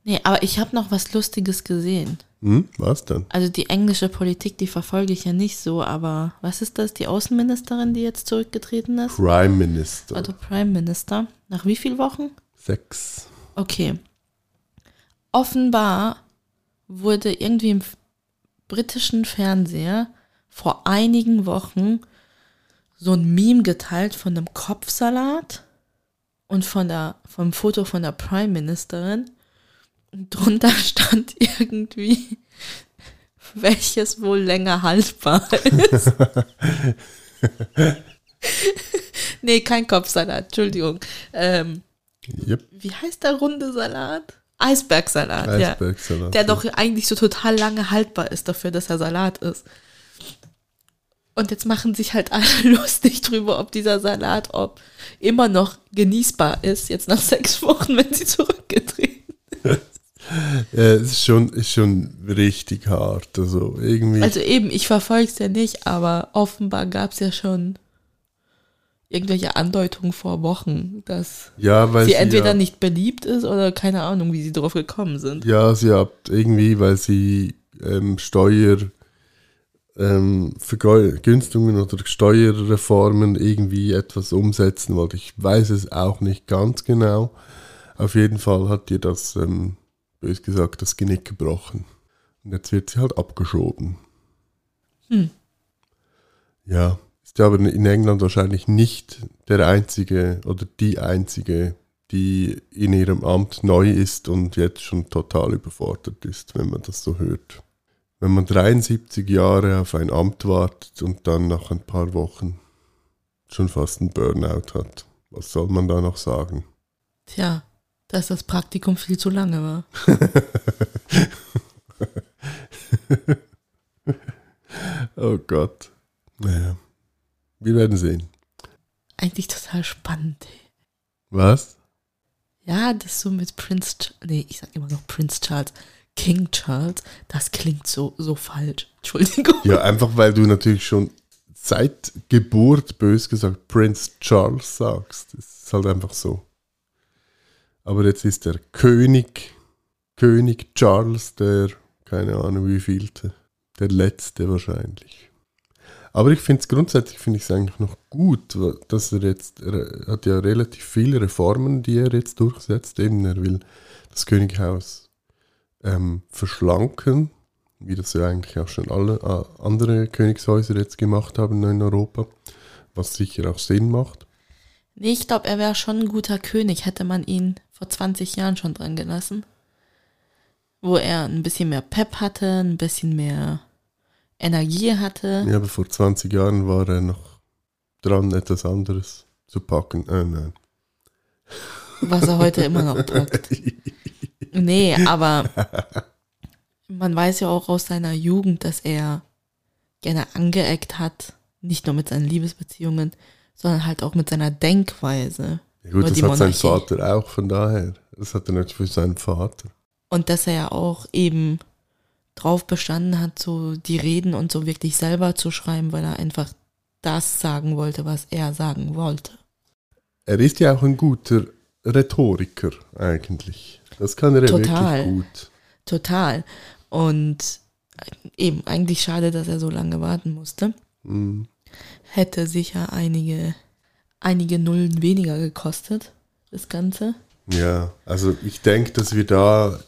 Nee, aber ich habe noch was Lustiges gesehen. Hm, was dann? Also die englische Politik, die verfolge ich ja nicht so, aber was ist das? Die Außenministerin, die jetzt zurückgetreten ist? Prime Minister. Also Prime Minister. Nach wie vielen Wochen? Sechs. Okay. Offenbar wurde irgendwie im britischen Fernseher vor einigen Wochen so ein Meme geteilt von einem Kopfsalat und von der, vom Foto von der Prime Ministerin. Und drunter stand irgendwie, welches wohl länger haltbar ist. nee, kein Kopfsalat, Entschuldigung. Ähm, Yep. wie heißt der runde Salat? Eisbergsalat, ja. Eisbergsalat. Der doch eigentlich so total lange haltbar ist dafür, dass er Salat ist. Und jetzt machen sich halt alle lustig drüber, ob dieser Salat ob immer noch genießbar ist, jetzt nach sechs Wochen, wenn sie zurückgetreten. Ja, es ist schon, ist schon richtig hart. Also irgendwie. Also eben, ich verfolge es ja nicht, aber offenbar gab es ja schon irgendwelche Andeutungen vor Wochen, dass ja, weil sie entweder ja, nicht beliebt ist oder keine Ahnung, wie sie drauf gekommen sind. Ja, sie hat irgendwie, weil sie ähm, Steuer ähm, Vergünstigungen oder Steuerreformen irgendwie etwas umsetzen wollte. Ich weiß es auch nicht ganz genau. Auf jeden Fall hat ihr das, ähm, bös gesagt, das Genick gebrochen. Und jetzt wird sie halt abgeschoben. Hm. Ja, ist ja aber in England wahrscheinlich nicht der einzige oder die einzige, die in ihrem Amt neu ist und jetzt schon total überfordert ist, wenn man das so hört. Wenn man 73 Jahre auf ein Amt wartet und dann nach ein paar Wochen schon fast einen Burnout hat, was soll man da noch sagen? Tja, dass das Praktikum viel zu lange war. Oh Gott. Naja, wir werden sehen. Eigentlich total spannend. Was? Ja, das so mit Prince, nee, ich sag immer noch Prince Charles, King Charles, das klingt so, so falsch. Entschuldigung. Ja, einfach weil du natürlich schon seit Geburt, bös gesagt, Prince Charles sagst. Das ist halt einfach so. Aber jetzt ist der König, König Charles, der, keine Ahnung wie vielte, der letzte wahrscheinlich. Aber ich finde es grundsätzlich, finde ich es eigentlich noch gut, dass er jetzt, er hat ja relativ viele Reformen, die er jetzt durchsetzt. Eben, er will das Könighaus ähm, verschlanken, wie das ja eigentlich auch schon alle äh, andere Königshäuser jetzt gemacht haben in Europa, was sicher auch Sinn macht. Nee, ich glaube, er wäre schon ein guter König, hätte man ihn vor 20 Jahren schon dran gelassen. Wo er ein bisschen mehr Pep hatte, ein bisschen mehr Energie hatte. Ja, aber vor 20 Jahren war er noch dran, etwas anderes zu packen. Äh, nein. Was er heute immer noch packt. Nee, aber man weiß ja auch aus seiner Jugend, dass er gerne angeeckt hat. Nicht nur mit seinen Liebesbeziehungen, sondern halt auch mit seiner Denkweise. Ja gut, das hat sein Vater auch, von daher. Das hat er natürlich für seinen Vater. Und dass er ja auch eben drauf bestanden hat, so die Reden und so wirklich selber zu schreiben, weil er einfach das sagen wollte, was er sagen wollte. Er ist ja auch ein guter Rhetoriker eigentlich. Das kann er Total. wirklich gut. Total. Und eben eigentlich schade, dass er so lange warten musste. Mhm. Hätte sicher einige, einige Nullen weniger gekostet, das Ganze. Ja, also ich denke, dass wir da.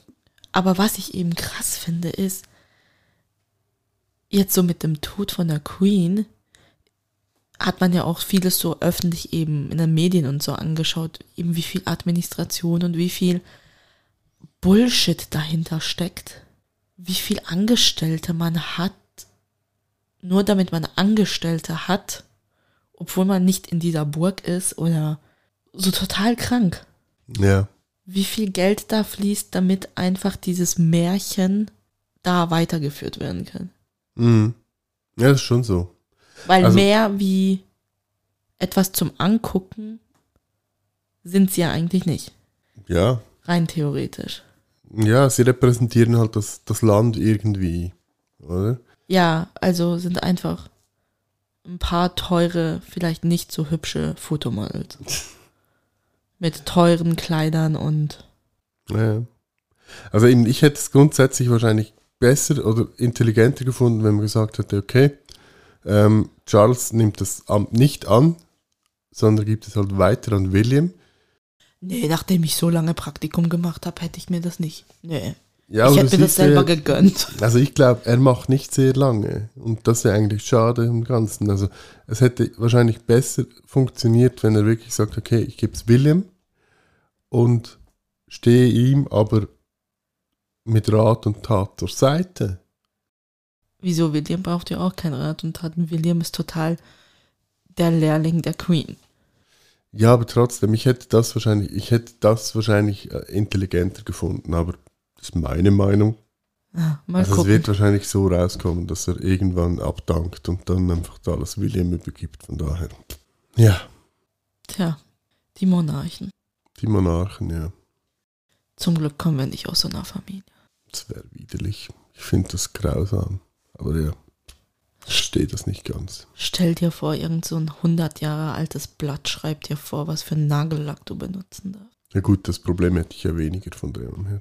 Aber was ich eben krass finde, ist, jetzt so mit dem Tod von der Queen hat man ja auch vieles so öffentlich eben in den Medien und so angeschaut, eben wie viel Administration und wie viel Bullshit dahinter steckt, wie viel Angestellte man hat, nur damit man Angestellte hat, obwohl man nicht in dieser Burg ist oder so total krank. Ja. Wie viel Geld da fließt, damit einfach dieses Märchen da weitergeführt werden kann. Mhm. Ja, das ist schon so. Weil also, mehr wie etwas zum Angucken sind sie ja eigentlich nicht. Ja. Rein theoretisch. Ja, sie repräsentieren halt das, das Land irgendwie, oder? Ja, also sind einfach ein paar teure, vielleicht nicht so hübsche Fotomodels. Mit teuren Kleidern und. Ja. Also eben, ich hätte es grundsätzlich wahrscheinlich besser oder intelligenter gefunden, wenn man gesagt hätte, okay, ähm, Charles nimmt das Amt nicht an, sondern gibt es halt weiter an William. Nee, nachdem ich so lange Praktikum gemacht habe, hätte ich mir das nicht. Nee. Ja, ich hätte mir das selber ja, gegönnt. Also ich glaube, er macht nicht sehr lange. Und das ist ja eigentlich schade im Ganzen. Also es hätte wahrscheinlich besser funktioniert, wenn er wirklich sagt, okay, ich gebe es William und stehe ihm aber mit Rat und Tat zur Seite. Wieso? William braucht ja auch kein Rat und Tat. William ist total der Lehrling der Queen. Ja, aber trotzdem, ich hätte das wahrscheinlich, ich hätte das wahrscheinlich äh, intelligenter gefunden, aber das ist meine Meinung. Ja, mal also gucken. es wird wahrscheinlich so rauskommen, dass er irgendwann abdankt und dann einfach alles William übergibt. Von daher. Ja. Tja, die Monarchen. Die Monarchen, ja. Zum Glück kommen wir nicht aus so einer Familie. Das wäre widerlich. Ich finde das grausam. Aber ja, steht das nicht ganz. Stell dir vor, irgend so ein 100 Jahre altes Blatt schreibt dir vor, was für einen Nagellack du benutzen darfst. Ja gut, das Problem hätte ich ja weniger von dem her.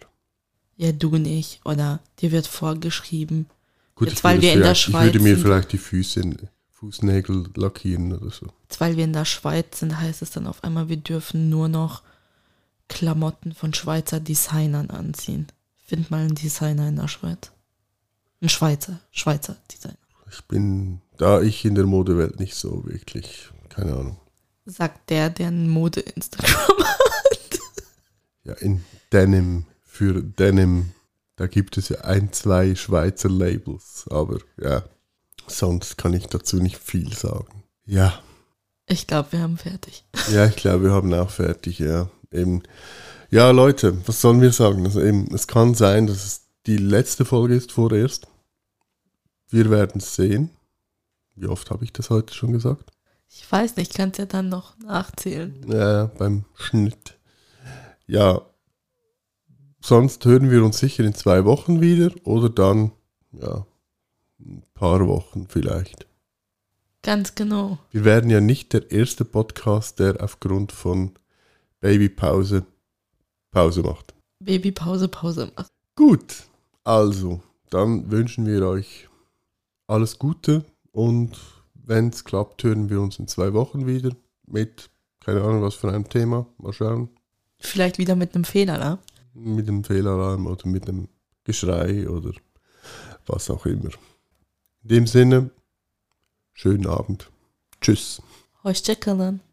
Ja, du nicht. Oder dir wird vorgeschrieben. Gut, jetzt, weil wir in der Schweiz Ich würde mir vielleicht die Füße, Fußnägel lackieren oder so. Jetzt, weil wir in der Schweiz sind, heißt es dann auf einmal, wir dürfen nur noch Klamotten von Schweizer Designern anziehen. Find mal einen Designer in der Schweiz. Ein Schweizer, Schweizer Designer. Ich bin da ich in der Modewelt nicht so wirklich. Keine Ahnung. Sagt der, der ein Mode-Instagram hat. Ja, in Denim, für Denim, da gibt es ja ein, zwei Schweizer Labels. Aber ja, sonst kann ich dazu nicht viel sagen. Ja. Ich glaube, wir haben fertig. Ja, ich glaube, wir haben auch fertig, ja eben, ja, Leute, was sollen wir sagen? Also eben, es kann sein, dass es die letzte Folge ist vorerst. Wir werden es sehen. Wie oft habe ich das heute schon gesagt? Ich weiß nicht, ich kann es ja dann noch nachzählen. Ja, beim Schnitt. Ja, sonst hören wir uns sicher in zwei Wochen wieder oder dann, ja, ein paar Wochen vielleicht. Ganz genau. Wir werden ja nicht der erste Podcast, der aufgrund von Babypause Pause macht. Babypause, Pause macht. Gut, also, dann wünschen wir euch alles Gute und wenn es klappt, hören wir uns in zwei Wochen wieder mit, keine Ahnung, was für einem Thema. Mal schauen. Vielleicht wieder mit einem Fehler, ne? Mit einem Fehlalarm oder mit einem Geschrei oder was auch immer. In dem Sinne, schönen Abend. Tschüss. Hoşçakalın.